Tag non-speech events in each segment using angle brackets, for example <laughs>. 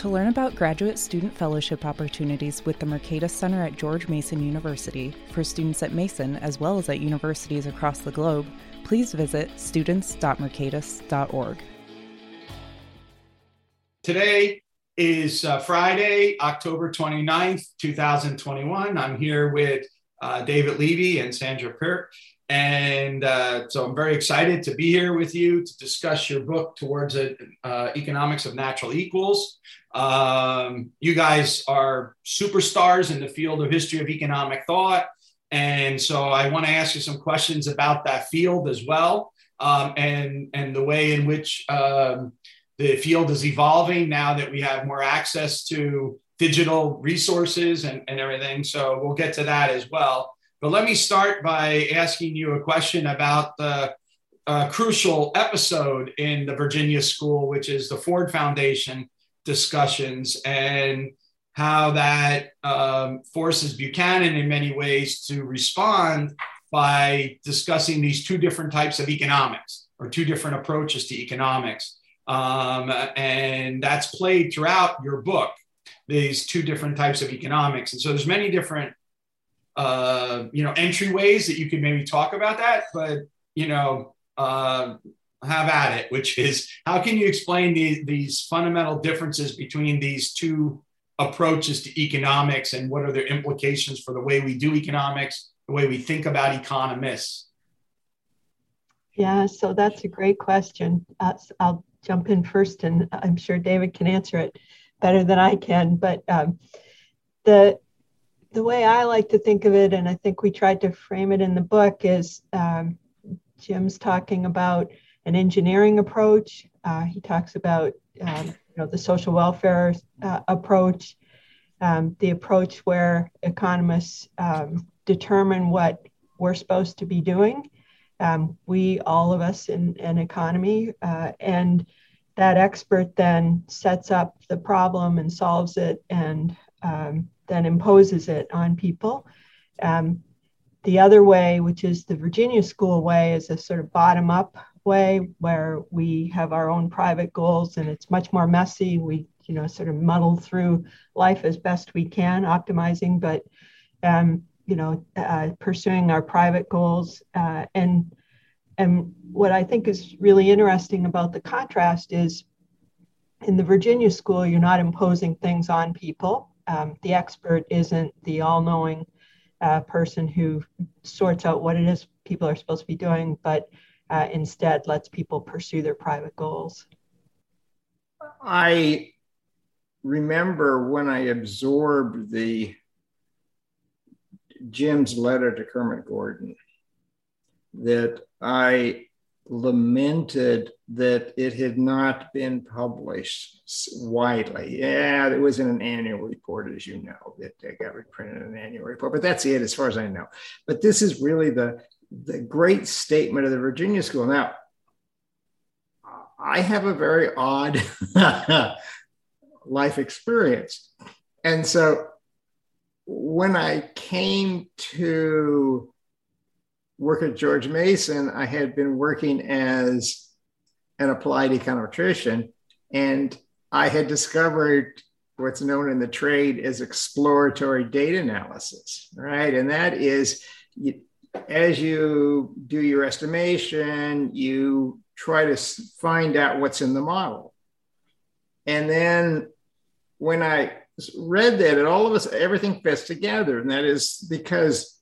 To learn about graduate student fellowship opportunities with the Mercatus Center at George Mason University for students at Mason as well as at universities across the globe, please visit students.mercatus.org. Today is uh, Friday, October 29th, 2021. I'm here with uh, David Levy and Sandra Peart. And uh, so I'm very excited to be here with you to discuss your book, Towards a, uh, Economics of Natural Equals. Um, you guys are superstars in the field of history of economic thought. And so I want to ask you some questions about that field as well, um, and, and the way in which um, the field is evolving now that we have more access to digital resources and, and everything. So we'll get to that as well. But let me start by asking you a question about the uh, crucial episode in the Virginia school, which is the Ford Foundation discussions and how that um, forces Buchanan in many ways to respond by discussing these two different types of economics or two different approaches to economics. Um, and that's played throughout your book, these two different types of economics. And so there's many different uh, you know, entryways that you could maybe talk about that, but you know, uh, have at it, which is how can you explain the, these fundamental differences between these two approaches to economics and what are their implications for the way we do economics, the way we think about economists? Yeah, so that's a great question. Uh, I'll jump in first, and I'm sure David can answer it better than I can. But um, the the way I like to think of it, and I think we tried to frame it in the book, is um, Jim's talking about an engineering approach. Uh, he talks about um, you know the social welfare uh, approach, um, the approach where economists um, determine what we're supposed to be doing. Um, we, all of us in an economy, uh, and that expert then sets up the problem and solves it and um, then imposes it on people. Um, the other way, which is the Virginia School way, is a sort of bottom up way where we have our own private goals and it's much more messy. We, you know, sort of muddle through life as best we can, optimizing, but, um, you know, uh, pursuing our private goals. Uh, and, and what I think is really interesting about the contrast is in the Virginia school, you're not imposing things on people um, the expert isn't the all knowing uh, person who sorts out what it is people are supposed to be doing, but uh, instead lets people pursue their private goals. I remember when I absorbed the Jim's letter to Kermit Gordon that I lamented that it had not been published widely. Yeah, it was in an annual report, as you know, that got reprinted in an annual report, but that's it as far as I know. But this is really the, the great statement of the Virginia School. Now, I have a very odd <laughs> life experience. And so when I came to work at George Mason, I had been working as an applied econometrician, and I had discovered what's known in the trade as exploratory data analysis, right? And that is, as you do your estimation, you try to find out what's in the model. And then when I read that, and all of us, everything fits together. And that is because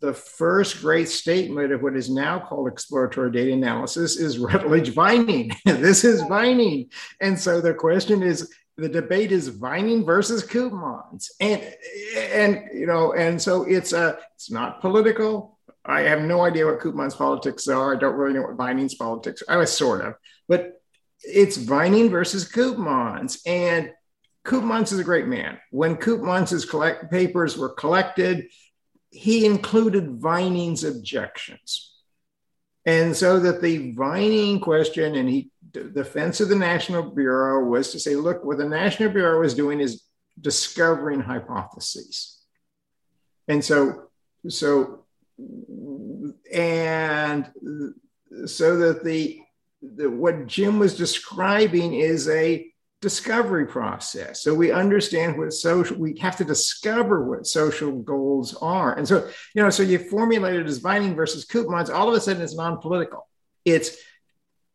the first great statement of what is now called exploratory data analysis is <laughs> Rutledge Vining. <laughs> this is Vining. And so the question is the debate is Vining versus Koopmans. And and you know, and so it's a it's not political. I have no idea what Koopman's politics are. I don't really know what Vining's politics are. I was sort of, but it's Vining versus Koopmans. And Koopmans is a great man. When Koopmans' collect papers were collected, he included Vining's objections. And so that the Vining question and he the defense of the National Bureau was to say, look, what the National Bureau is doing is discovering hypotheses. And so, so, and so that the, the what Jim was describing is a discovery process. So we understand what social, we have to discover what social goals are. And so, you know, so you formulate it as Vining versus Koopmans, all of a sudden it's non-political. It's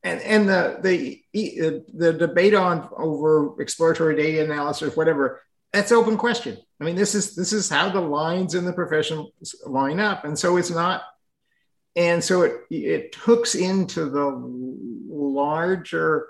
and and the the the debate on over exploratory data analysis, whatever, that's open question. I mean, this is this is how the lines in the profession line up, and so it's not, and so it it hooks into the larger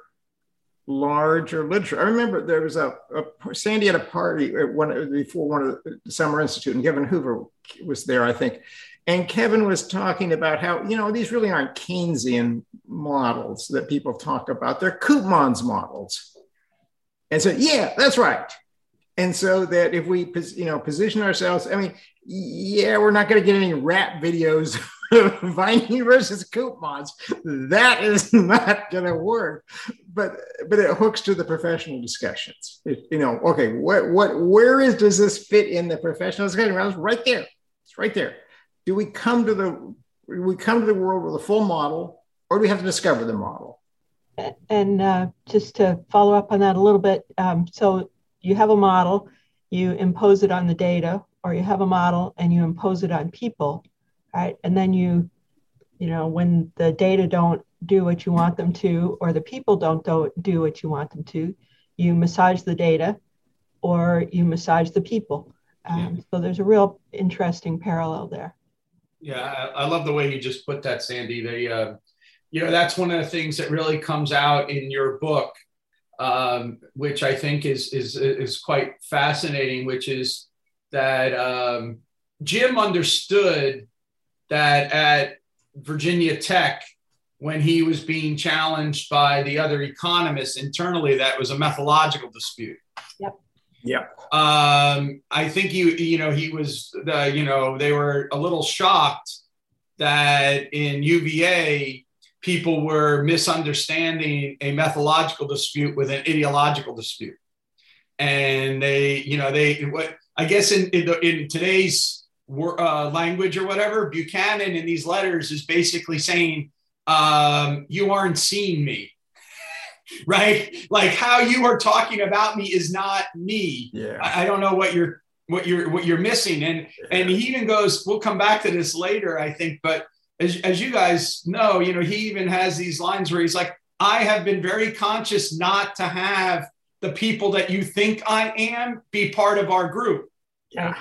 larger literature. I remember there was a, a Sandy had a party at one before one of the Summer Institute, and Kevin Hoover was there, I think. And Kevin was talking about how, you know, these really aren't Keynesian models that people talk about. They're Koopmans models. And so, yeah, that's right. And so that if we, you know, position ourselves, I mean, yeah, we're not going to get any rap videos <laughs> Vining versus Koopmans. That is <laughs> not going to work. But but it hooks to the professional discussions. It, you know, okay, what what where is does this fit in the professional discussion? Well, it's right there. It's right there. Do we come to the we come to the world with a full model, or do we have to discover the model? And uh, just to follow up on that a little bit, um, so you have a model, you impose it on the data, or you have a model and you impose it on people right? And then you, you know, when the data don't do what you want them to, or the people don't do, do what you want them to, you massage the data or you massage the people. Um, yeah. So there's a real interesting parallel there. Yeah, I, I, love the way you just put that, Sandy. They, uh, you know, that's one of the things that really comes out in your book, um, which I think is is is quite fascinating. Which is that um, Jim understood that at Virginia Tech, when he was being challenged by the other economists internally, that was a methodological dispute. Yep. Yeah. Um, I think you, you know, he was, the, you know, they were a little shocked that in UVA, people were misunderstanding a methodological dispute with an ideological dispute. And they, you know, they, what I guess in, in, the, in today's uh, language or whatever, Buchanan in these letters is basically saying, um, You aren't seeing me. <laughs> right? Like how you are talking about me is not me. Yeah. I, I don't know what you're what you're what you're missing. And yeah. and he even goes, we'll come back to this later, I think, but as, as you guys know, you know, he even has these lines where he's like, I have been very conscious not to have the people that you think I am be part of our group. Yeah.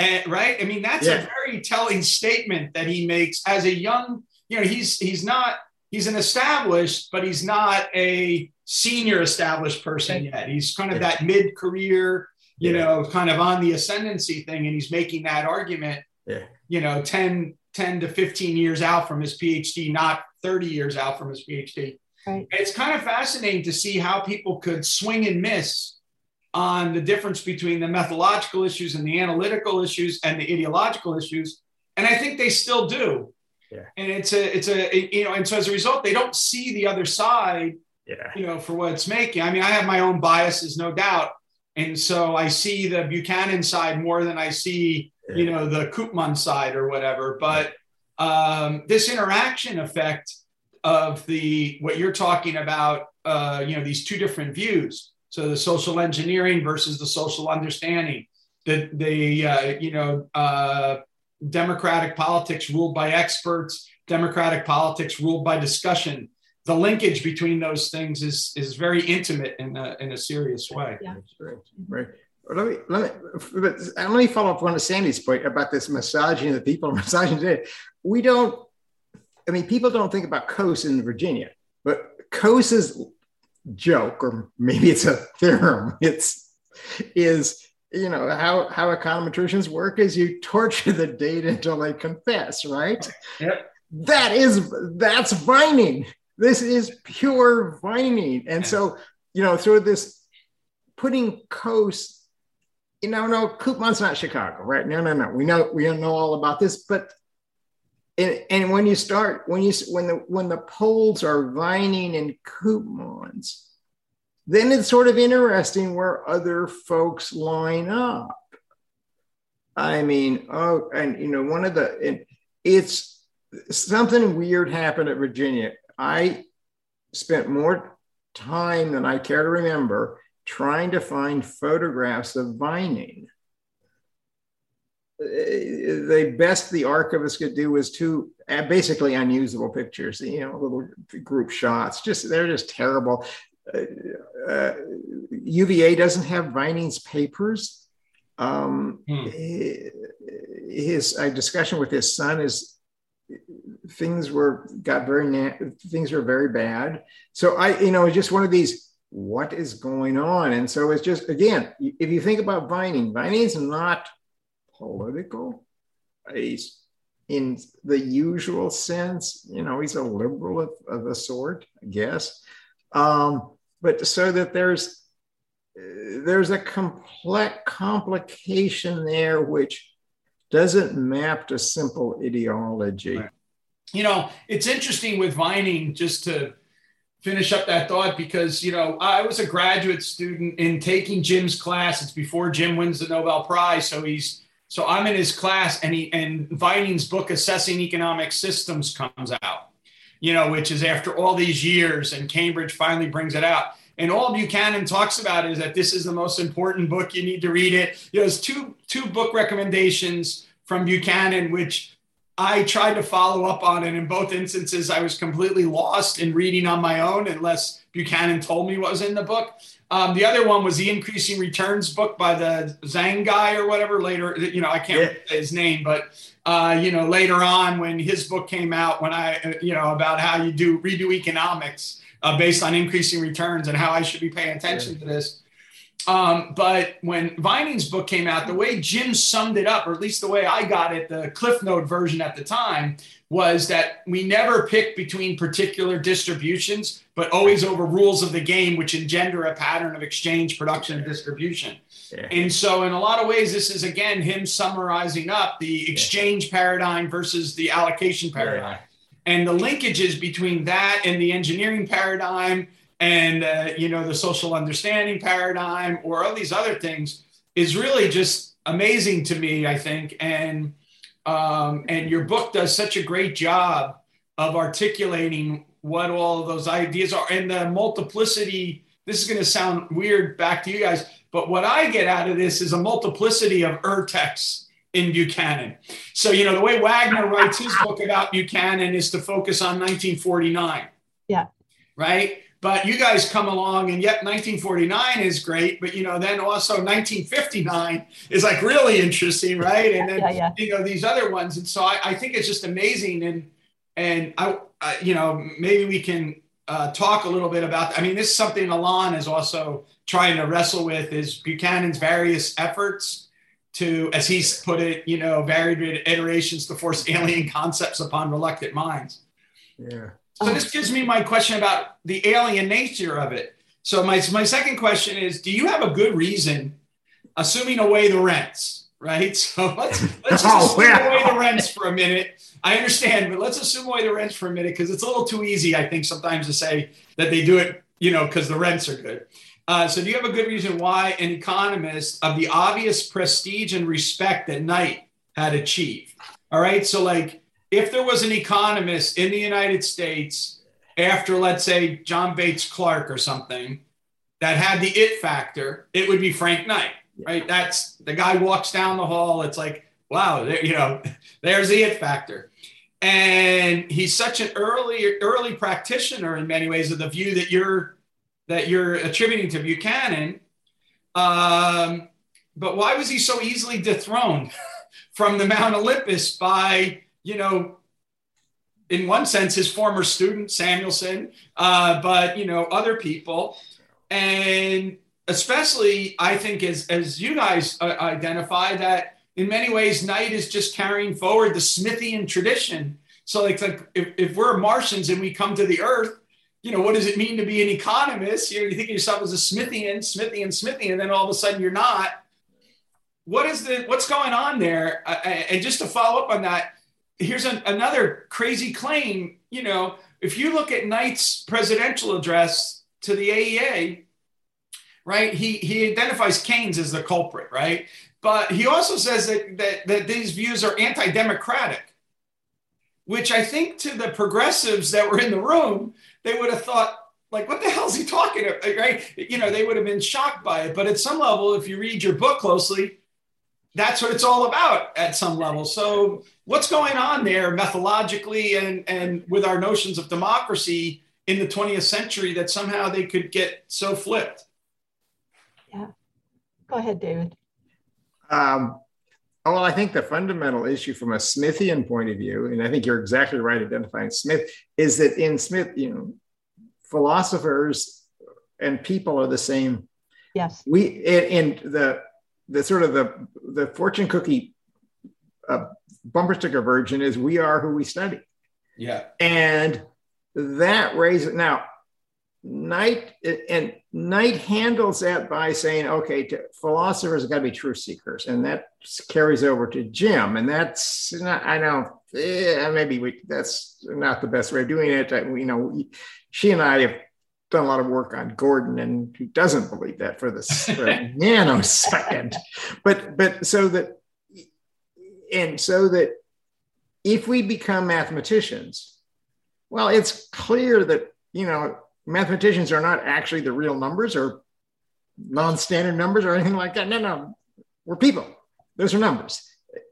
And, right? I mean, that's yeah. a very telling statement that he makes as a young, you know, he's he's not he's an established, but he's not a senior established person yet. He's kind of that mid-career, you yeah. know, kind of on the ascendancy thing. And he's making that argument, yeah. you know, 10, 10 to 15 years out from his PhD, not 30 years out from his PhD. Right. It's kind of fascinating to see how people could swing and miss on the difference between the methodological issues and the analytical issues and the ideological issues. And I think they still do. Yeah. And it's a, it's a, you know, and so as a result, they don't see the other side, yeah. you know, for what it's making. I mean, I have my own biases, no doubt. And so I see the Buchanan side more than I see, yeah. you know, the Koopman side or whatever. But um, this interaction effect of the, what you're talking about, uh, you know, these two different views, so the social engineering versus the social understanding, the the uh, you know uh, democratic politics ruled by experts, democratic politics ruled by discussion. The linkage between those things is is very intimate in a in a serious way. Yeah. Right. Right. Let me, let me, let me follow up on Sandy's point about this massaging the people, <laughs> massaging today. We don't, I mean, people don't think about Coase in Virginia, but Coase's joke, or maybe it's a <laughs> theorem. It's is you know how how econometricians work is you torture the data until they confess, right? Yep. That is that's vining. This is pure vining, and so you know through this putting Coase You know, no, Koopman's not Chicago, right? No, no, no. We know we don't know all about this, but and, and when you start when you when the when the poles are vining and Koopmans then it's sort of interesting where other folks line up. I mean oh and you know one of the it's something weird happened at virginia. I spent more time than i care to remember trying to find photographs of vining the best the archivist could do was two uh, basically unusable pictures, you know, little group shots. Just they're just terrible. Uh, uh, UVA doesn't have Vining's papers. Um, hmm. His a discussion with his son is things were got very na- things were very bad. So I, you know, just one of these. What is going on? And so it's just again, if you think about Vining, Vining's not political. He's in the usual sense, you know, he's a liberal of, of a sort, I guess. Um, but so that there's there's a complex complication there which doesn't map to simple ideology. Right. You know, it's interesting with Vining, just to finish up that thought, because, you know, I was a graduate student in taking Jim's class. It's before Jim wins the Nobel Prize. So he's so I'm in his class, and he and Vining's book, Assessing Economic Systems, comes out. You know, which is after all these years, and Cambridge finally brings it out. And all Buchanan talks about is that this is the most important book. You need to read it. You know, there's two two book recommendations from Buchanan, which I tried to follow up on, it and in both instances, I was completely lost in reading on my own unless Buchanan told me what was in the book. Um, the other one was the increasing returns book by the Zhang guy or whatever. Later, you know, I can't yeah. remember his name, but uh, you know, later on when his book came out, when I, uh, you know, about how you do redo economics uh, based on increasing returns and how I should be paying attention yeah. to this. Um, but when Vining's book came out, the way Jim summed it up, or at least the way I got it, the Cliff Note version at the time, was that we never pick between particular distributions, but always over rules of the game, which engender a pattern of exchange, production, and distribution. Yeah. And so, in a lot of ways, this is again him summarizing up the exchange paradigm versus the allocation paradigm. Yeah. And the linkages between that and the engineering paradigm and uh, you know the social understanding paradigm or all these other things is really just amazing to me i think and um, and your book does such a great job of articulating what all of those ideas are and the multiplicity. This is going to sound weird back to you guys, but what I get out of this is a multiplicity of Urtext in Buchanan. So, you know, the way Wagner writes his book about Buchanan is to focus on 1949. Yeah. Right but you guys come along, and yet 1949 is great, but you know, then also 1959 is like really interesting, right? And then <laughs> yeah, yeah. you know these other ones, and so I, I, think it's just amazing, and and I, I you know maybe we can uh, talk a little bit about. I mean, this is something Alon is also trying to wrestle with is Buchanan's various efforts to, as he's put it, you know, varied iterations to force <laughs> alien concepts upon reluctant minds. Yeah. So this gives me my question about the alien nature of it. So my, my second question is, do you have a good reason, assuming away the rents, right? <laughs> So let's let's just oh, assume wow. away the rents for a minute. I understand, but let's assume away the rents for a minute because it's a little too easy, I think, sometimes to say that they do it, you know, because the rents are good. Uh, so do you have a good reason why an economist of the obvious prestige and respect that Knight had achieved? All right, so like if there was an economist in the United States after, let's say, John Bates Clark or something that had the it factor, it would be Frank Knight, right? That's the guy walks down the hall. It's like, wow, there, you know, <laughs> there's the it factor. And he's such an early, early practitioner in many ways of the view that you're that you're attributing to Buchanan. Um, but why was he so easily dethroned <laughs> from the Mount Olympus by you know, in one sense, his former student Samuelson, uh, but you know, other people, and especially I think as as you guys uh, identify that in many ways, Knight is just carrying forward the Smithian tradition. So, like, like if, if we're Martians and we come to the Earth, you know, what does it mean to be an economist? You know, you think of yourself as a Smithian, Smithian, Smithian, and then all of a sudden you're not. What is the what's going on there? Uh, and just to follow up on that, here's an, another crazy claim. You know, if you look at Knight's presidential address to the AEA, right, he, he identifies Keynes as the culprit, right? But he also says that, that, that these views are anti democratic, which I think to the progressives that were in the room, they would have thought, like, what the hell is he talking about? Right? You know, they would have been shocked by it. But at some level, if you read your book closely, that's what it's all about at some level. So, what's going on there methodologically and, and with our notions of democracy in the 20th century that somehow they could get so flipped? Yeah. Go ahead, David. Um, oh, well, I think the fundamental issue from a Smithian point of view, and I think you're exactly right identifying Smith, is that in Smith, you know, philosophers and people are the same. Yes. We in, in the the sort of the the fortune cookie uh, bumper sticker version is we are who we study. Yeah. And that raises now Knight and Knight handles that by saying, okay, to, philosophers got to be truth seekers, and that carries over to Jim, and that's not. I know, eh, maybe we, that's not the best way of doing it. I, you know, she and I have done a lot of work on Gordon, and who doesn't believe that for the for a <laughs> nanosecond, but but so that and so that if we become mathematicians, well, it's clear that you know mathematicians are not actually the real numbers or non-standard numbers or anything like that. No, no, we're people. Those are numbers.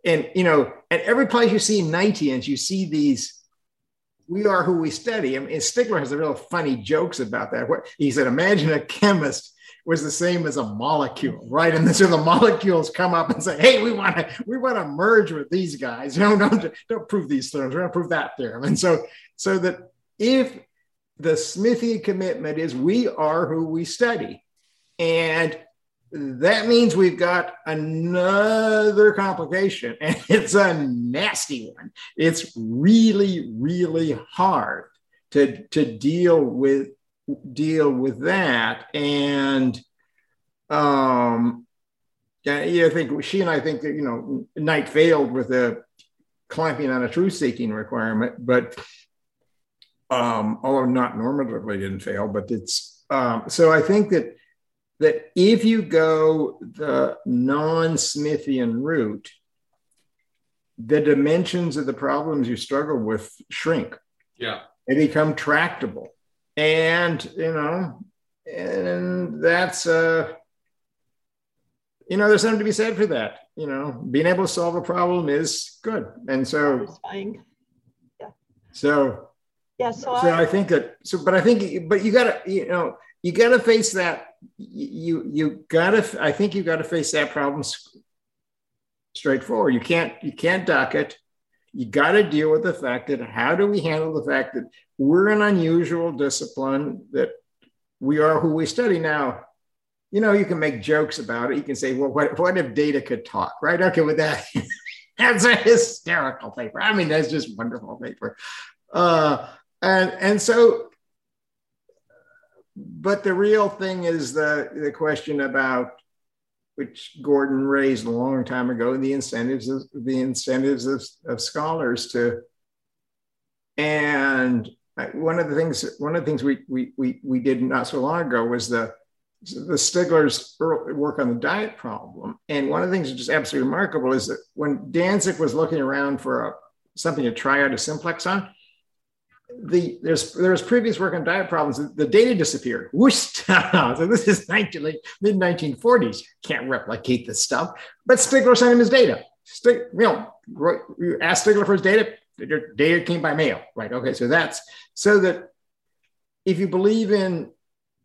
And you know, at every place you see Knightians, you see these. We are who we study. I mean, Stigler has a real funny jokes about that. He said, imagine a chemist was the same as a molecule, right? And so the molecules come up and say, "Hey, we want to we want to merge with these guys. <laughs> No, don't don't prove these theorems. We're going to prove that theorem." And so so that if the Smithy commitment is we are who we study. And that means we've got another complication, <laughs> and it's a nasty one. It's really, really hard to, to deal with deal with that. And um, yeah, I think she and I think that you know Knight failed with the clamping on a truth seeking requirement, but um, although not normatively didn't fail, but it's um, so I think that that if you go the non-Smithian route, the dimensions of the problems you struggle with shrink. Yeah, they become tractable, and you know, and that's uh, you know, there's something to be said for that. You know, being able to solve a problem is good, and so satisfying. Yeah. So yeah, so, so I, I, think that so, but I think, but you gotta, you know, you gotta face that. You you gotta. I think you gotta face that problem straightforward. You can't you can't duck it. You got to deal with the fact that how do we handle the fact that we're an unusual discipline that we are who we study now. You know, you can make jokes about it. You can say, well, what, what if data could talk, right? Okay, with that, <laughs> that's a hysterical paper. I mean, that's just wonderful paper. Uh, and and so but the real thing is the the question about which Gordon raised a long time ago the incentives of the incentives of, of scholars to and one of the things one of the things we we we, we did not so long ago was the the Stigler's work on the diet problem. And one of the things that's just absolutely remarkable is that when Dantzig was looking around for a, something to try out a simplex on, the there's there's previous work on diet problems. The data disappeared. <laughs> Whoosh! <laughs> so this is 19, like, mid 1940s. Can't replicate this stuff. But Stigler sent him his data. Stig, you know, you ask Stigler for his data. Your data came by mail, right? Okay, so that's so that if you believe in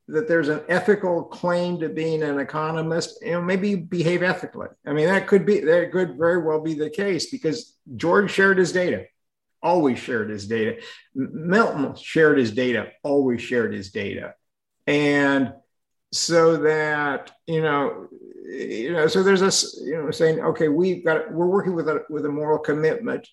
that there's an ethical claim to being an economist, you know, maybe behave ethically. I mean, that could be that could very well be the case because George shared his data always shared his data. Milton shared his data, always shared his data. And so that, you know, you know, so there's this, you know, saying, okay, we've got, we're working with a, with a moral commitment.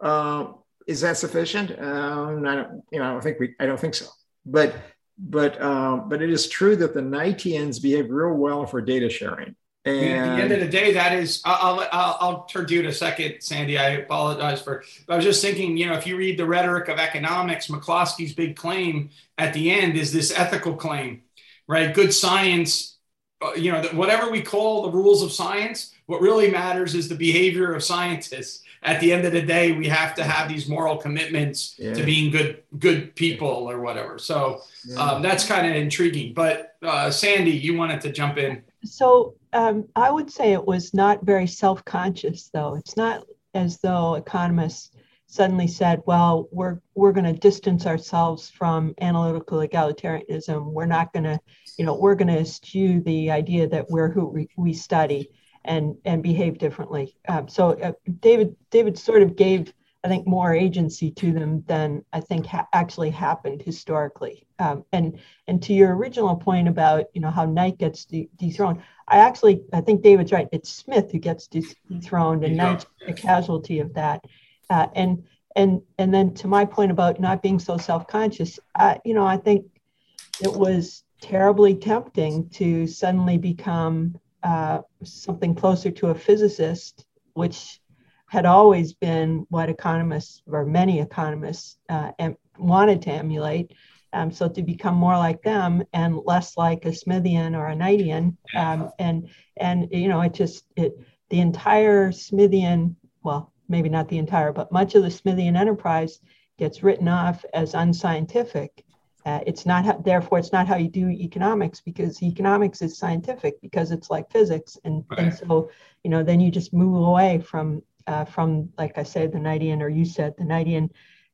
Uh, is that sufficient? Um, I don't, you know, I don't think we, I don't think so. But, but, um, but it is true that the Knightians behave real well for data sharing. And at the end of the day, that is, I'll, I'll, I'll turn to you in a second, Sandy. I apologize for, but I was just thinking, you know, if you read the rhetoric of economics, McCloskey's big claim at the end is this ethical claim, right? Good science, uh, you know, whatever we call the rules of science, what really matters is the behavior of scientists. At the end of the day, we have to have these moral commitments yeah. to being good, good people or whatever. So yeah. um, that's kind of intriguing. But uh, Sandy, you wanted to jump in. So um, I would say it was not very self conscious, though. It's not as though economists suddenly said, well, we're, we're going to distance ourselves from analytical egalitarianism. We're not going to, you know, we're going to eschew the idea that we're who we, we study and, and behave differently. Um, so uh, David, David sort of gave I think more agency to them than I think ha- actually happened historically. Um, and and to your original point about you know how Knight gets de- dethroned, I actually I think David's right. It's Smith who gets de- dethroned, and Knight's a casualty of that. Uh, and and and then to my point about not being so self-conscious, uh, you know I think it was terribly tempting to suddenly become uh, something closer to a physicist, which had always been what economists or many economists uh, wanted to emulate. Um, so to become more like them and less like a Smithian or a Knightian, um, and and you know it just it the entire Smithian, well maybe not the entire, but much of the Smithian enterprise gets written off as unscientific. Uh, it's not how, therefore it's not how you do economics because economics is scientific because it's like physics and, right. and so you know then you just move away from uh, from, like I said, the Knightian, or you said, the Knightian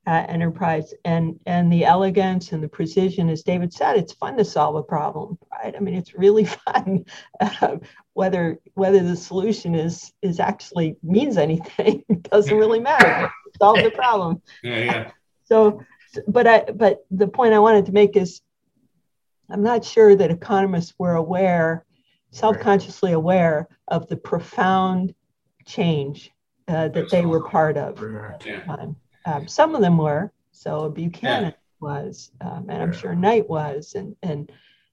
uh, enterprise, and and the elegance and the precision, as David said, it's fun to solve a problem, right? I mean, it's really <laughs> fun. Uh, whether whether the solution is is actually means anything <laughs> doesn't really matter. Solve the problem. Yeah, yeah. So, but I but the point I wanted to make is, I'm not sure that economists were aware, self-consciously aware of the profound change uh, that they were part of at the time. Um, some of them were. So Buchanan yeah. was, um, and I'm sure Knight was, and and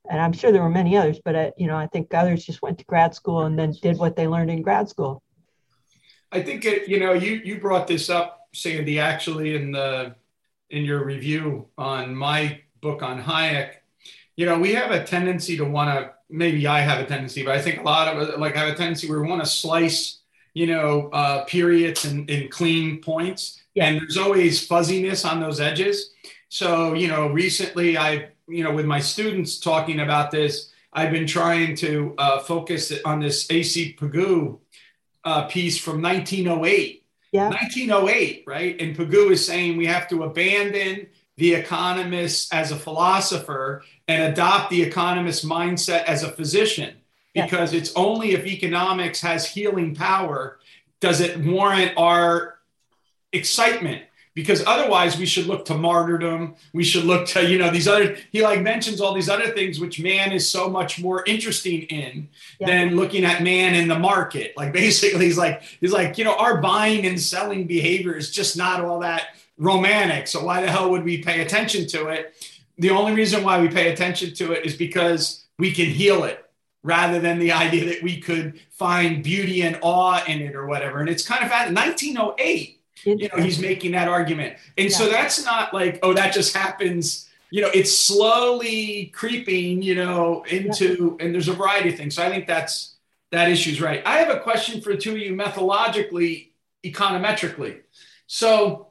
and I'm sure there were many others. But I, you know, I think others just went to grad school and then did what they learned in grad school. I think it, you know you you brought this up, Sandy, actually in the in your review on my book on Hayek. You know, we have a tendency to want to. Maybe I have a tendency, but I think a lot of like I have a tendency where we want to slice you know, uh, periods and, and clean points. Yeah. And there's always fuzziness on those edges. So, you know, recently I, you know, with my students talking about this, I've been trying to uh, focus on this A.C. Pigou uh, piece from 1908. Yeah. 1908, right? And Pigou is saying we have to abandon the economist as a philosopher and adopt the economist mindset as a physician because it's only if economics has healing power does it warrant our excitement. Because otherwise we should look to martyrdom. We should look to you know these other he like mentions all these other things which man is so much more interesting in yeah. than looking at man in the market. Like <laughs> basically he's like he's like you know our buying and selling behavior is just not all that romantic. So why the hell would we pay attention to it? The only reason why we pay attention to it is because we can heal it rather than the idea that we could find beauty and awe in it or whatever. And it's kind of at 1908, you know, he's making that argument. And yeah. so that's not like, oh, that just happens. You know, it's slowly creeping, you know, into, yeah. and there's a variety of things. So I think that's, that issue's right. I have a question for the two of you methodologically, econometrically. So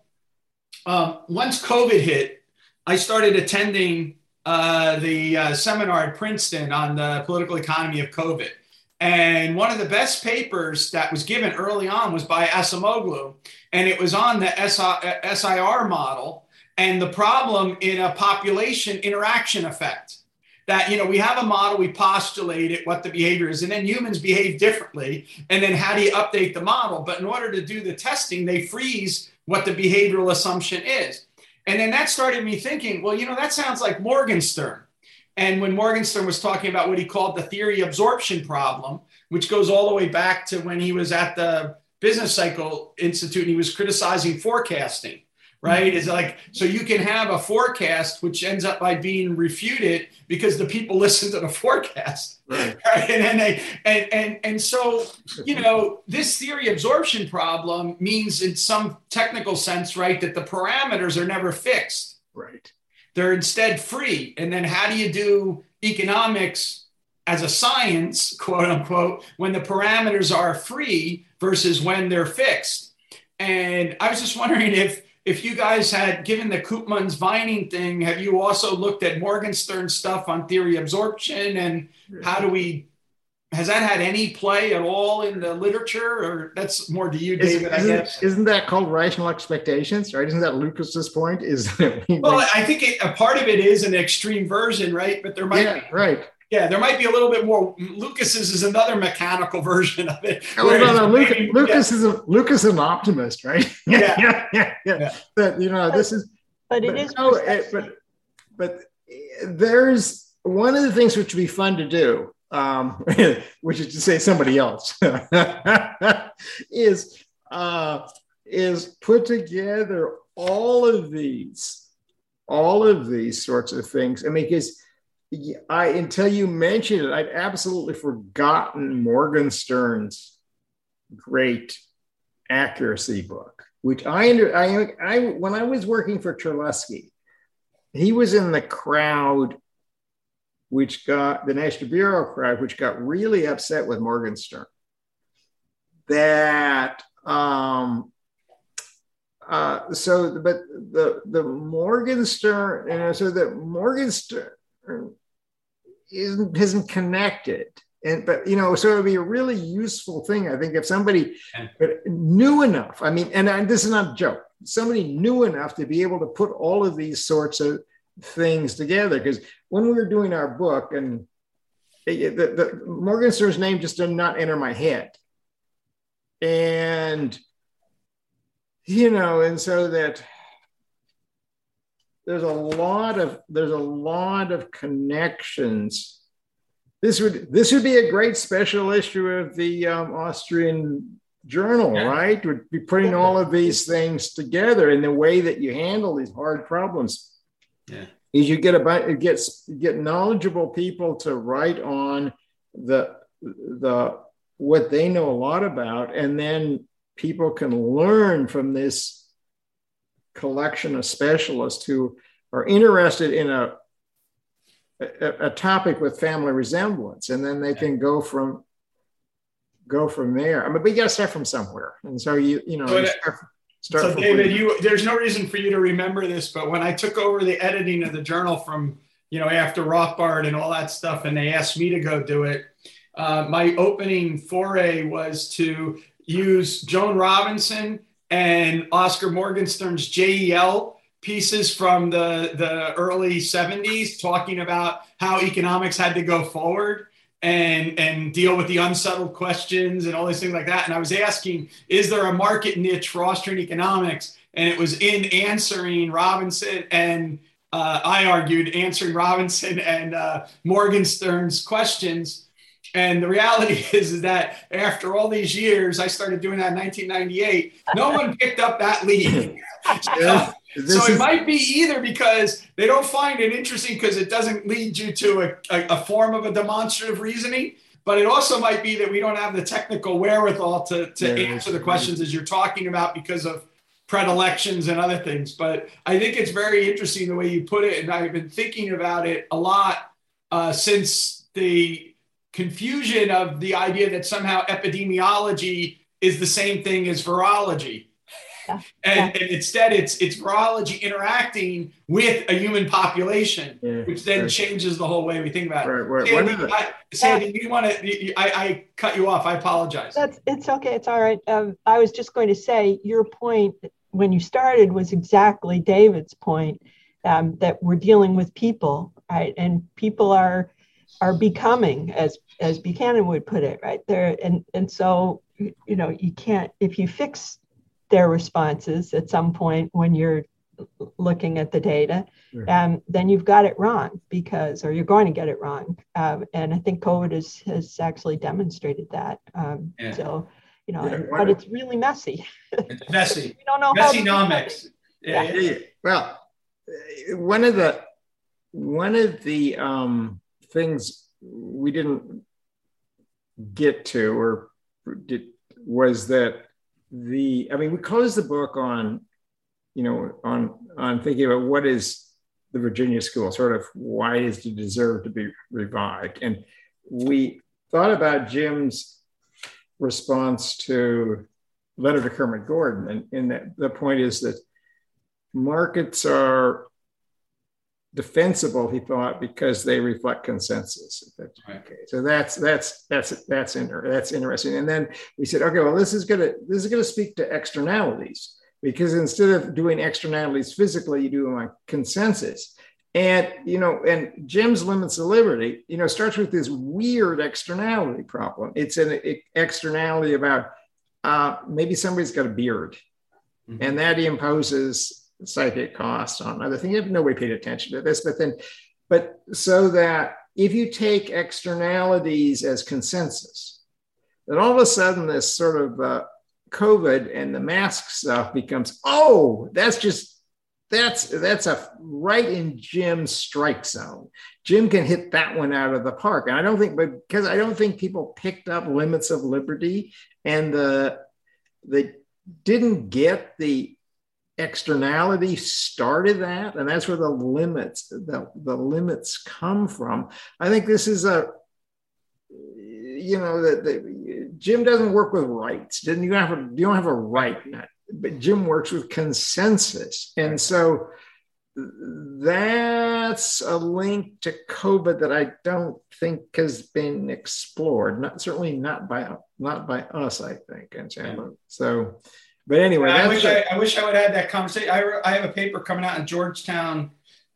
um, once COVID hit, I started attending uh, the uh, seminar at Princeton on the political economy of COVID. And one of the best papers that was given early on was by Acemoglu, and it was on the SIR model and the problem in a population interaction effect. That, you know, we have a model, we postulate it, what the behavior is, and then humans behave differently. And then how do you update the model? But in order to do the testing, they freeze what the behavioral assumption is. And then that started me thinking, well, you know, that sounds like Morgenstern. And when Morgenstern was talking about what he called the theory absorption problem, which goes all the way back to when he was at the Business Cycle Institute and he was criticizing forecasting, right? Is like so you can have a forecast which ends up by being refuted because the people <laughs> listen to the forecast, right? <laughs> right? And then they and and and so you know this theory absorption problem means in some technical sense, right, that the parameters are never fixed, right? They're instead free. And then how do you do economics as a science, <laughs> quote unquote, when the parameters are free versus when they're fixed? And I was just wondering if if you guys had given the Koopmans Vining thing, have you also looked at Morgenstern stuff on theory absorption? And how do we has that had any play at all in the literature? Or that's more to you david isn't, i guess. isn't that called rational expectations right? Isn't that lucas's point is well i think it, a part of it is an extreme version right? But there might yeah, be right yeah, there might be a little bit more. Lucas's is another mechanical <laughs> version of it. Oh, no, no, Lucas, Lucas is a Lucas is an optimist, right? <laughs> Yeah, yeah, yeah, yeah. yeah. But you know, this is. But it but, is. No, it, but but there's one of the things which would be fun to do, um, <laughs> which is to say somebody else, is uh, is put together all of these, all of these sorts of things. I mean, because I until you mentioned it, I'd absolutely forgotten Morgenstern's great accuracy book, which I, I, I when I was working for Terleckyj, he was in the crowd which got the National Bureau crowd, which got really upset with Morgenstern. That um, uh, so, but the the Morgenstern, you know, so that Morgenstern isn't isn't connected. And but you know so it would be a really useful thing i think if somebody knew enough i mean and, this is not a joke somebody knew enough to be able to put all of these sorts of things together because when we were doing our book and eh, it, the, the morgenstern's name just did not enter my head. And you know and so that there's a lot of there's a lot of connections. This would this would be a great special issue of the um, Austrian journal, yeah. right? Would be putting all of these things together in the way that you handle these hard problems. Yeah. Is you get about it gets get knowledgeable people to write on the the what they know a lot about, and then people can learn from this collection of specialists who are interested in a, a, a topic with family resemblance, and then they can go from go from there. I mean, but you got to start from somewhere, and so you you know. You start, start so David, you there's no reason for you to remember this, but when I took over the editing of the journal from you know after Rothbard and all that stuff, and they asked me to go do it, uh, my opening foray was to use Joan Robinson and Oscar Morgenstern's JEL pieces from the, the early 70s talking about how economics had to go forward and, and deal with the unsettled questions and all these things like that. And I was asking, is there a market niche for Austrian economics? And it was in answering Robinson and uh, I argued answering Robinson and uh, Morgenstern's questions and the reality <laughs> is, is that after all these years, I started doing that in 1998. No <laughs> one picked up that lead. <laughs> so, so it might be either because they don't find it interesting because it doesn't lead you to a, a, a, form of a demonstrative reasoning, but it also might be that we don't have the technical wherewithal to, to yeah, answer the questions as you're talking about because of predilections and other things. But I think it's very interesting the way you put it, and I've been thinking about it a lot uh, since the confusion of the idea that somehow epidemiology is the same thing as virology. Yeah. And, yeah. and, instead it's it's virology interacting with a human population, yeah. which then right. changes the whole way we think about it. Right, right. Sandy, I, Sandy you want to? I, I, cut you off. I apologize. That's it's okay. It's all right. Um, I was just going to say your point when you started was exactly David's point um, that we're dealing with people, right? And people are are becoming, as as Buchanan would put it, right there. And and so you know you can't if you fix their responses at some point when you're looking at the data, um, then you've got it wrong because, or you're going to get it wrong. Um, and I think COVID has, has actually demonstrated that. Um, yeah. So, you know, yeah, but it's really messy. It's messy. <laughs> we don't know Messynomics. Yeah. yeah. yeah. Well, one of the one of the um, things we didn't get to or did, was that the I mean we closed the book on you know on on thinking about what is the Virginia school sort of why does it deserve to be revived? And we thought about Jim's response to letter to Kermit Gordon and, and that the point is that markets are defensible, he thought, because they reflect consensus. Right. Okay, so that's that's that's that's inter- that's interesting. And then we said, okay, well, this is gonna this is gonna speak to externalities because instead of doing externalities physically, you do them on consensus. And you know, and Jim's limits of liberty, you know, starts with this weird externality problem. It's an externality about uh, maybe somebody's got a beard, mm-hmm. and that imposes psychic cost on other things. Nobody paid attention to this, but then, but so that if you take externalities as consensus, then all of a sudden this sort of uh, COVID and the mask stuff becomes, oh, that's just that's that's a right in Jim's strike zone. Jim can hit that one out of the park, and I don't think, because I don't think people picked up limits of liberty and the they didn't get the externality started that and that's where the limits the, the limits come from i think this is a you know that jim doesn't work with rights didn't you have a you don't have a right but jim works with consensus and so that's a link to COVID that I don't think has been explored. Not certainly not by not by us, I think. And so, but anyway, I wish I, I, wish I would have had that conversation. I, I have a paper coming out in Georgetown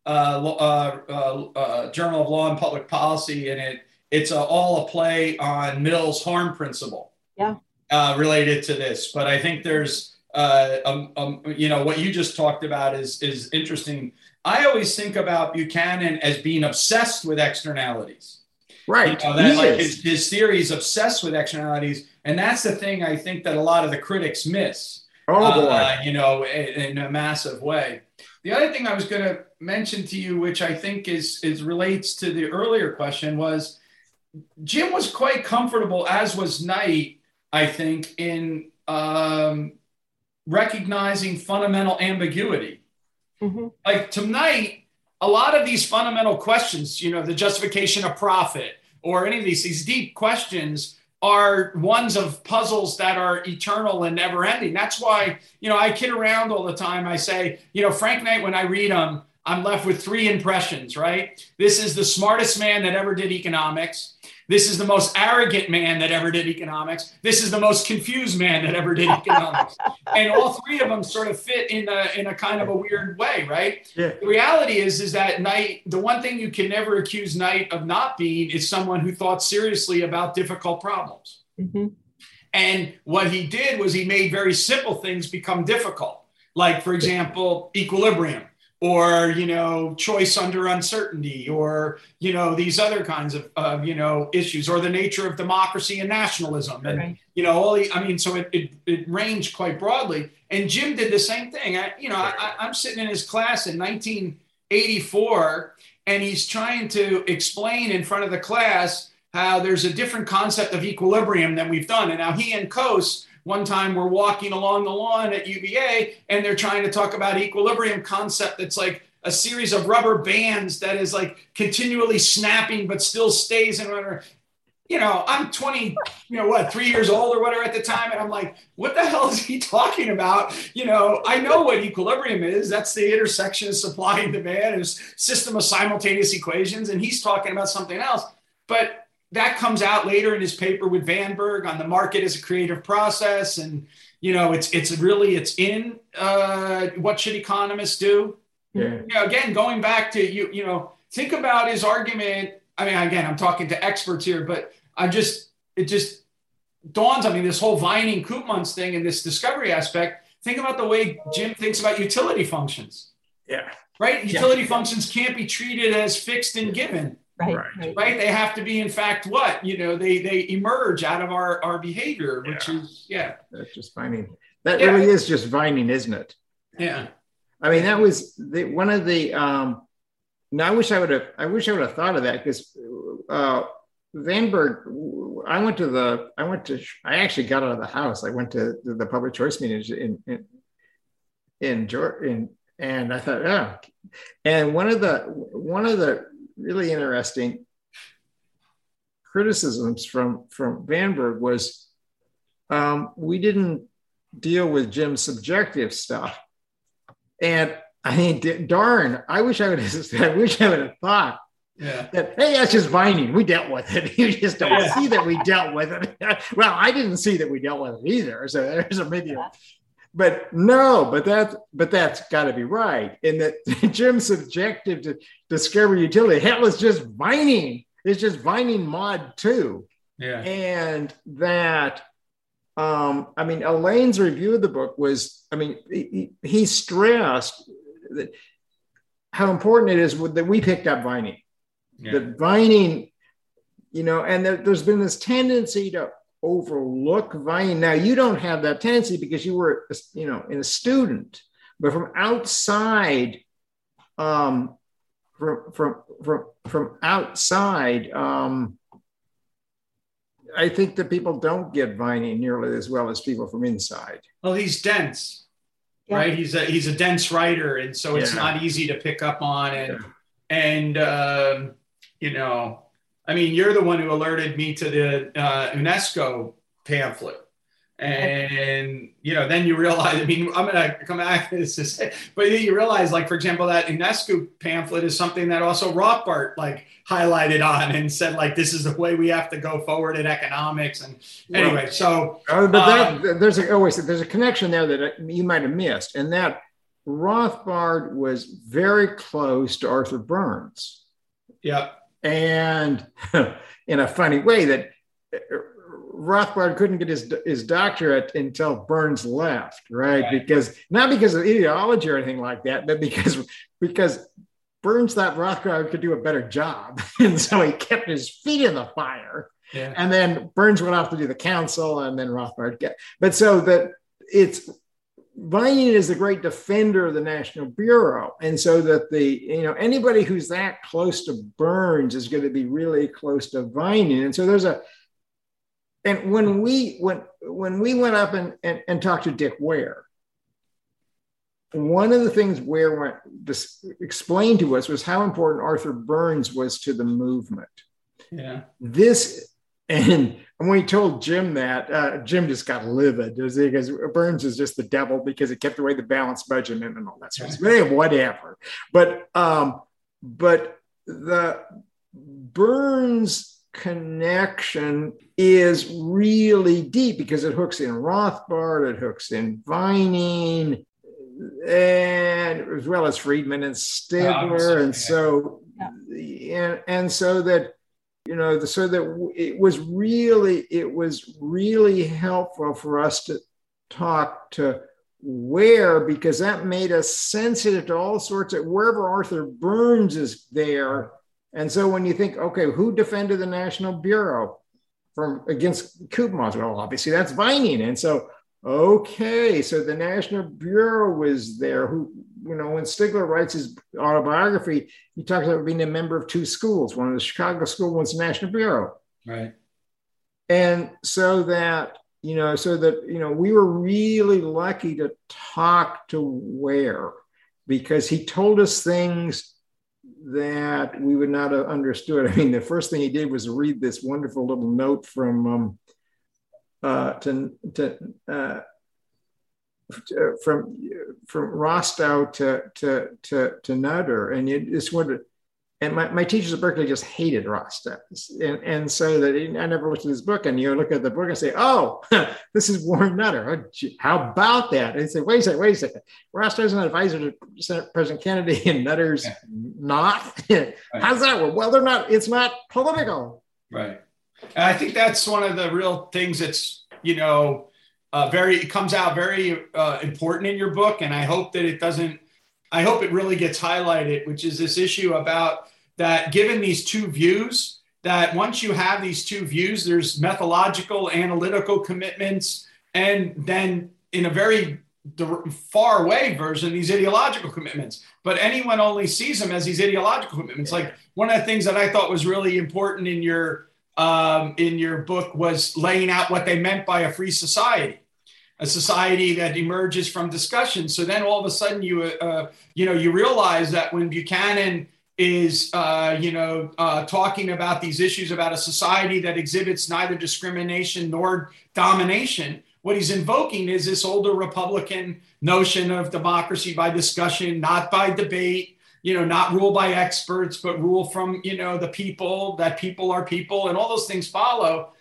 uh, uh, uh, uh, Journal of Law and Public Policy, and it it's a, all a play on Mill's harm principle. Yeah. Uh, related to this, but I think there's uh, um, um, you know what you just talked about is is interesting. I always think about Buchanan as being obsessed with externalities. Right. You know, that, like his, his theory is obsessed with externalities. And that's the thing I think that a lot of the critics miss. Oh, boy. Uh, you know, in, in, a massive way. The other thing I was going to mention to you, which I think is, is relates to the earlier question, was Jim was quite comfortable, as was Knight, I think, in um, recognizing fundamental ambiguity. Mm-hmm. Like tonight, a lot of these fundamental questions, you know, the justification of profit or any of these, these deep questions are ones of puzzles that are eternal and never ending. That's why, you know, I kid around all the time. I say, you know, Frank Knight, when I read him, I'm left with three impressions, right? This is the smartest man that ever did economics. This is the most arrogant man that ever did economics. This is the most confused man that ever did economics. <laughs> and all three of them sort of fit in a, in a kind of a weird way, right? Yeah. The reality is, is that Knight, the one thing you can never accuse Knight of not being is someone who thought seriously about difficult problems. Mm-hmm. And what he did was he made very simple things become difficult. Like, for example, equilibrium or you know choice under uncertainty or you know these other kinds of uh, you know issues or the nature of democracy and nationalism and right. you know all the, i mean so it, it, it ranged quite broadly and jim did the same thing I, you know I, i'm sitting in his class in 1984 and he's trying to explain in front of the class how there's a different concept of equilibrium than we've done and now he and Coase one time we're walking along the lawn at UVA and they're trying to talk about equilibrium concept that's like a series of rubber bands that is like continually snapping but still stays in whatever. You know, I'm 20, you know, what, three years old or whatever at the time. And I'm like, what the hell is he talking about? You know, I know what equilibrium is. That's the intersection of supply and demand, is system of simultaneous equations. And he's talking about something else. But that comes out later in his paper with Vanberg on the market as a creative process, and you know, it's it's really it's in uh, what should economists do. Yeah. You know, again, going back to you, you know, think about his argument. I mean, again, I'm talking to experts here, but I just it just dawns on me this whole Vining Koopmans thing and this discovery aspect. Think about the way Jim thinks about utility functions. Yeah. Right? Utility yeah. functions can't be treated as fixed and given. Right, right. Right. They have to be, in fact, what you know, they they emerge out of our our behavior, which yeah. is yeah. That's just Vining. That yeah. really is just Vining, isn't it? Yeah. I mean, that was the, one of the. Um, now I wish I would have. I wish I would have thought of that because uh, Vandenberg. I went to the. I went to. I actually got out of the house. I went to the, the public choice meetings in in in, in and I thought, oh. And one of the one of the really interesting criticisms from from Vandenberg was um, we didn't deal with Jim's subjective stuff. And I mean, darn, I wish I would have, <laughs> I wish I would have thought yeah. that, hey, that's just Vining. We dealt with it. <laughs> You just don't yeah. see that we dealt with it. <laughs> well, I didn't see that we dealt with it either. So there's a maybe a, but no, but that but that's got to be right. And that <laughs> Jim's subjective to discover utility, hell, is just Vining. It's just Vining mod too Yeah. And that um, I mean, Elaine's review of the book was, I mean, he, he stressed that how important it is that we picked up Vining. Yeah. That Vining, you know, and there, there's been this tendency to overlook Vining. Now, you don't have that tendency because you were, you know, in a student, but from outside, um, from from from from outside, um, I think that people don't get Vining nearly as well as people from inside. Well, he's dense, yeah. right? He's a he's a dense writer, and so it's yeah. not easy to pick up on. And yeah. and um, you know, I mean, you're the one who alerted me to the uh, UNESCO pamphlet. And you know then you realize i mean i'm gonna come back to this to say but you realize like for example that unesco pamphlet is something that also rothbard like highlighted on and said like this is the way we have to go forward in economics and anyway so uh, but that, um, there's a, always there's a connection there that you might have missed and that rothbard was very close to arthur burns. Yeah and <laughs> in a funny way that uh, Rothbard couldn't get his his doctorate until Burns left, right? right? Because not because of ideology or anything like that, but because because Burns thought Rothbard could do a better job, <laughs> and so he kept his feet in the fire. Yeah. And then Burns went off to do the council, and then Rothbard get. But so that it's Vining is a great defender of the National Bureau, and so that the you know anybody who's that close to Burns is going to be really close to Vining, and so there's a and when we when when we went up and, and, and talked to Dick Ware, one of the things Ware went this explained to us was how important Arthur Burns was to the movement. Yeah. This and when we told Jim that, uh, Jim just got livid because Burns is just the devil because it kept away the balanced budget and all that sort of stuff. Whatever. But um, but the Burns connection is really deep because it hooks in Rothbard, it hooks in Vining, and as well as Friedman and Stigler. Oh, and so, yeah. and, and so that, you know, so that it was really, it was really helpful for us to talk to Ware, because that made us sensitive to all sorts of wherever Arthur Burns is there and so when you think, okay, who defended the National Bureau from against Koopmans? Well, obviously that's Vining. And so, okay, so the National Bureau was there. Who, you know, when Stigler writes his autobiography, he talks about being a member of two schools, one of the Chicago School, one's the National Bureau. Right. And so that, you know, so that, you know, we were really lucky to talk to Ware because he told us things that we would not have understood. I mean, the first thing he did was read this wonderful little note from um, uh, to, to, uh, from from Rostow to to to to Nutter, and you just wanted and my, my teachers at Berkeley just hated Rostow. And, and so that I never looked at his book and you look at the book and say, oh, <laughs> this is Warren Nutter. Oh, how about that? And say, wait a second, wait a second. Rostow's an advisor to Senate President Kennedy and Nutter's yeah. not. <laughs> right. How's that work? Well, they're not, it's not political. Right. And I think that's one of the real things that's, you know, uh, very, it comes out very uh, important in your book. And I hope that it doesn't, I hope it really gets highlighted, which is this issue about that given these two views, that once you have these two views, there's methodological, analytical commitments, and then in a very the far away version, these ideological commitments. But anyone only sees them as these ideological commitments. Like one of the things that I thought was really important in your um, in your book was laying out what they meant by a free society, a society that emerges from discussion. So then all of a sudden you uh, you know you realize that when Buchanan is uh, you know uh, talking about these issues about a society that exhibits neither discrimination nor domination what he's invoking is this older republican notion of democracy by discussion not by debate you know not rule by experts but rule from you know the people that people are people and all those things follow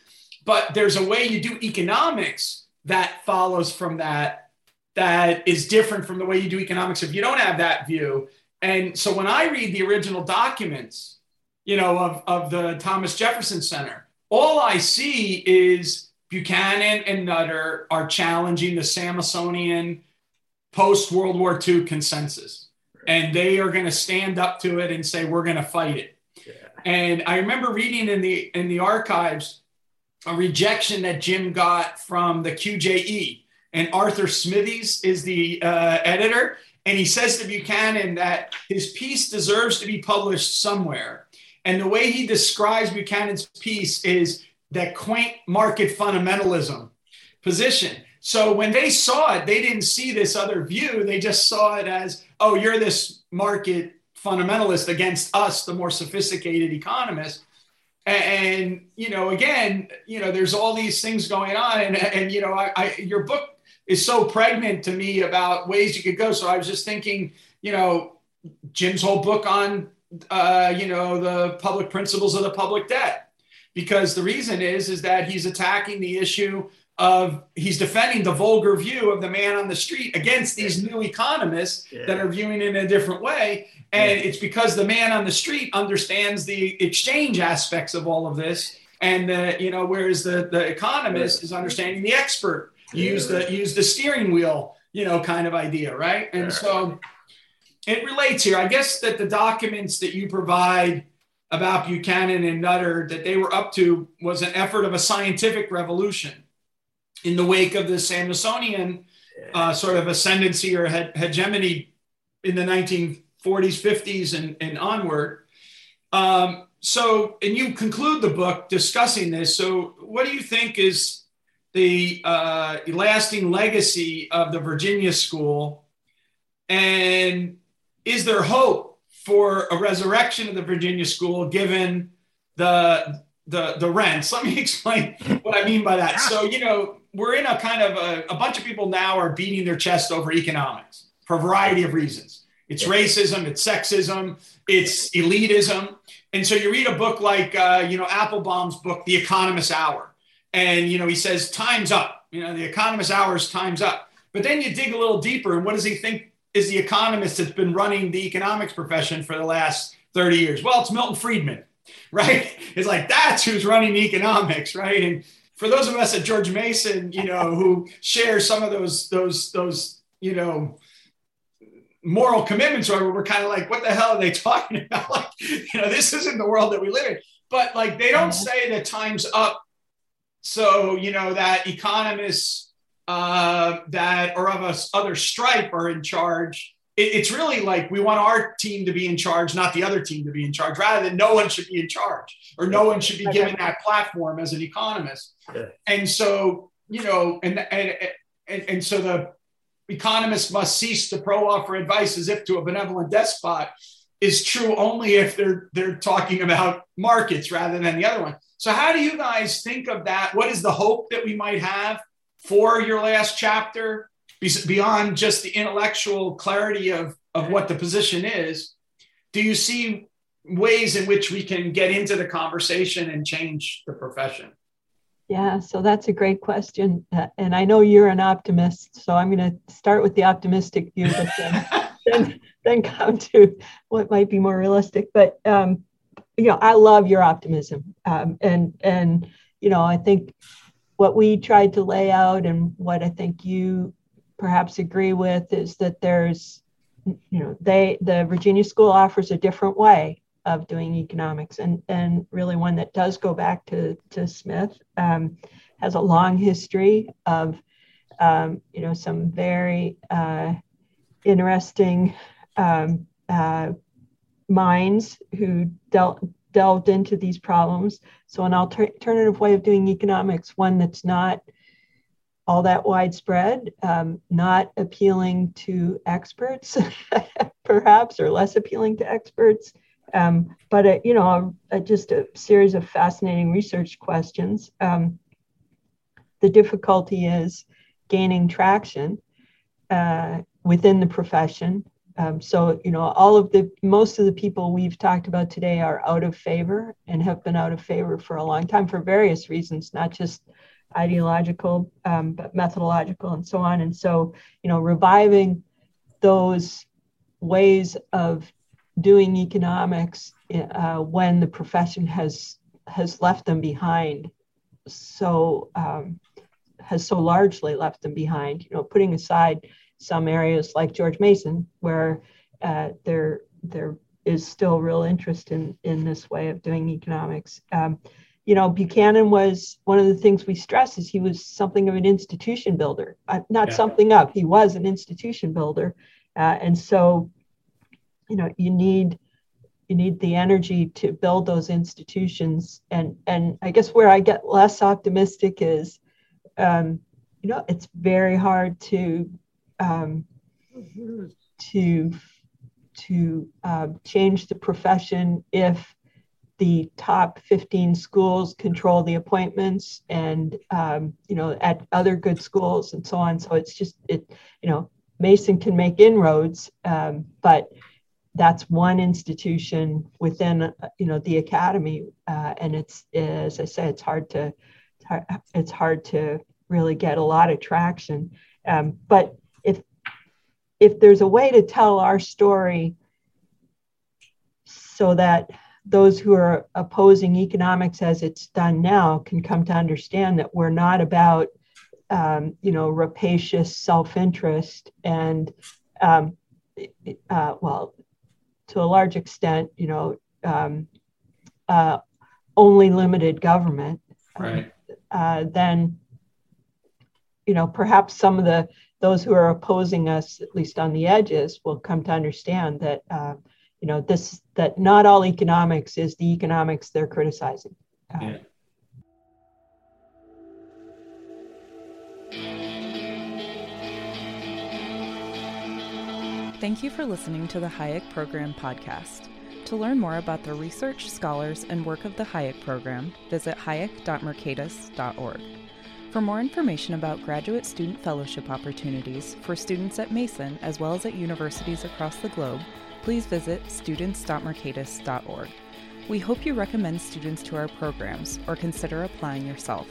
but there's a way you do economics that follows from that that is different from the way you do economics if you don't have that view and so when I read the original documents, you know, of, of the Thomas Jefferson Center, all I see is Buchanan and Nutter are challenging the Samuelsonian post World War II consensus. And they are going to stand up to it and say, we're going to fight it. Yeah. And I remember reading in the in the archives a rejection that Jim got from the QJE. And Arthur Smithies is the uh, editor. And he says to Buchanan that his piece deserves to be published somewhere. And the way he describes Buchanan's piece is that quaint market fundamentalism position. So when they saw it, they didn't see this other view. They just saw it as, oh, you're this market fundamentalist against us, the more sophisticated economists. And, you know, again, you know, there's all these things going on. And, and you know, I, I your book is so pregnant to me about ways you could go. So I was just thinking, you know, Jim's whole book on, uh, you know, the public principles of the public debt, because the reason is is that he's attacking the issue of he's defending the vulgar view of the man on the street against these new economists yeah. that are viewing it in a different way. And yeah. it's because the man on the street understands the exchange aspects of all of this. And, uh, you know, whereas the, the economist is understanding the expert use the use the steering wheel, you know, kind of idea, right? And so it relates here. I guess that the documents that you provide about Buchanan and Nutter that they were up to was an effort of a scientific revolution in the wake of the Samuelsonian uh, sort of ascendancy or hegemony in the 1940s, 50s, and, and onward. Um, so, and you conclude the book discussing this. So, what do you think is the uh, lasting legacy of the Virginia School? And is there hope for a resurrection of the Virginia School given the the, the rents? <laughs> Let me explain what I mean by that. So, you know, we're in a kind of a, a bunch of people now are beating their chest over economics for a variety of reasons. It's racism, it's sexism, it's elitism. And so you read a book like, uh, you know, Appelbaum's book, The Economist Hour and you know he says time's up. You know the economist hours time's up. But then you dig a little deeper and what does he think is the economist that's been running the economics profession for the last 30 years? Well it's milton friedman <laughs> right? It's like that's who's running economics right? And for those of us at george mason you know who share some of those those those you know moral commitments or we're kind of like what the hell are they <laughs> talking about? Like you know this isn't the world that we live in. But like they don't say that time's up. So, you know, that economists uh, that are of us other stripe are in charge. It, it's really like we want our team to be in charge, not the other team to be in charge, rather than no one should be in charge or no one should be given that platform as an economist. And so, you know, and, and, and, and so the economists must cease to pro offer advice as if to a benevolent despot is true only if they're they're talking about markets rather than the other one. So, how do you guys think of that? What is the hope that we might have for your last chapter beyond just the intellectual clarity of, of what the position is? Do you see ways in which we can get into the conversation and change the profession? Yeah, so that's a great question. Uh, and I know you're an optimist, so I'm going to start with the optimistic view, but then, <laughs> then, then, come to what might be more realistic. But um, you know, I love your optimism. Um, and, and, you know, I think what we tried to lay out and what I think you perhaps agree with is that there's, you know, they, the Virginia school offers a different way of doing economics and, and really one that does go back to, to Smith, um, has a long history of um, you know, some very uh, interesting um, uh, minds who dealt delved into these problems. So, an alternative way of doing economics, one that's not all that widespread, um, not appealing to experts, <laughs> perhaps, or less appealing to experts. Um, but a, you know, a, a, just a series of fascinating research questions. Um, the difficulty is gaining traction uh, within the profession. Um, so, you know, all of the most of the people we've talked about today are out of favor and have been out of favor for a long time for various reasons, not just ideological, um, but methodological and so on. And so, you know, reviving those ways of doing economics uh, when the profession has has left them behind so um, has so largely left them behind you know putting aside some areas like George Mason, where uh, there there is still real interest in in this way of doing economics. Um, you know, Buchanan was one of the things we stress is he was something of an institution builder, uh, not yeah. something up. He was an institution builder, uh, and so you know you need you need the energy to build those institutions. And and I guess where I get less optimistic is. Um, you know, it's very hard to um, to to uh, change the profession if the top 15 schools control the appointments and um, you know at other good schools and so on. So it's just it you know mason can make inroads um, but that's one institution within you know the academy uh, and it's as i say it's hard to it's hard to really get a lot of traction. Um, but if if there's a way to tell our story so that those who are opposing economics as it's done now can come to understand that we're not about um, you know rapacious self-interest and um, uh, well to a large extent you know um, uh, only limited government right. uh, then you know perhaps some of the those who are opposing us, at least on the edges, will come to understand that uh, you know this that not all economics is the economics they're criticizing. Uh, yeah. Thank you for listening to the Hayek Program podcast. To learn more about the research, scholars, and work of the Hayek Program, visit hayek.mercatus.org. For more information about graduate student fellowship opportunities for students at Mason as well as at universities across the globe, please visit students.mercatus.org. We hope you recommend students to our programs or consider applying yourself.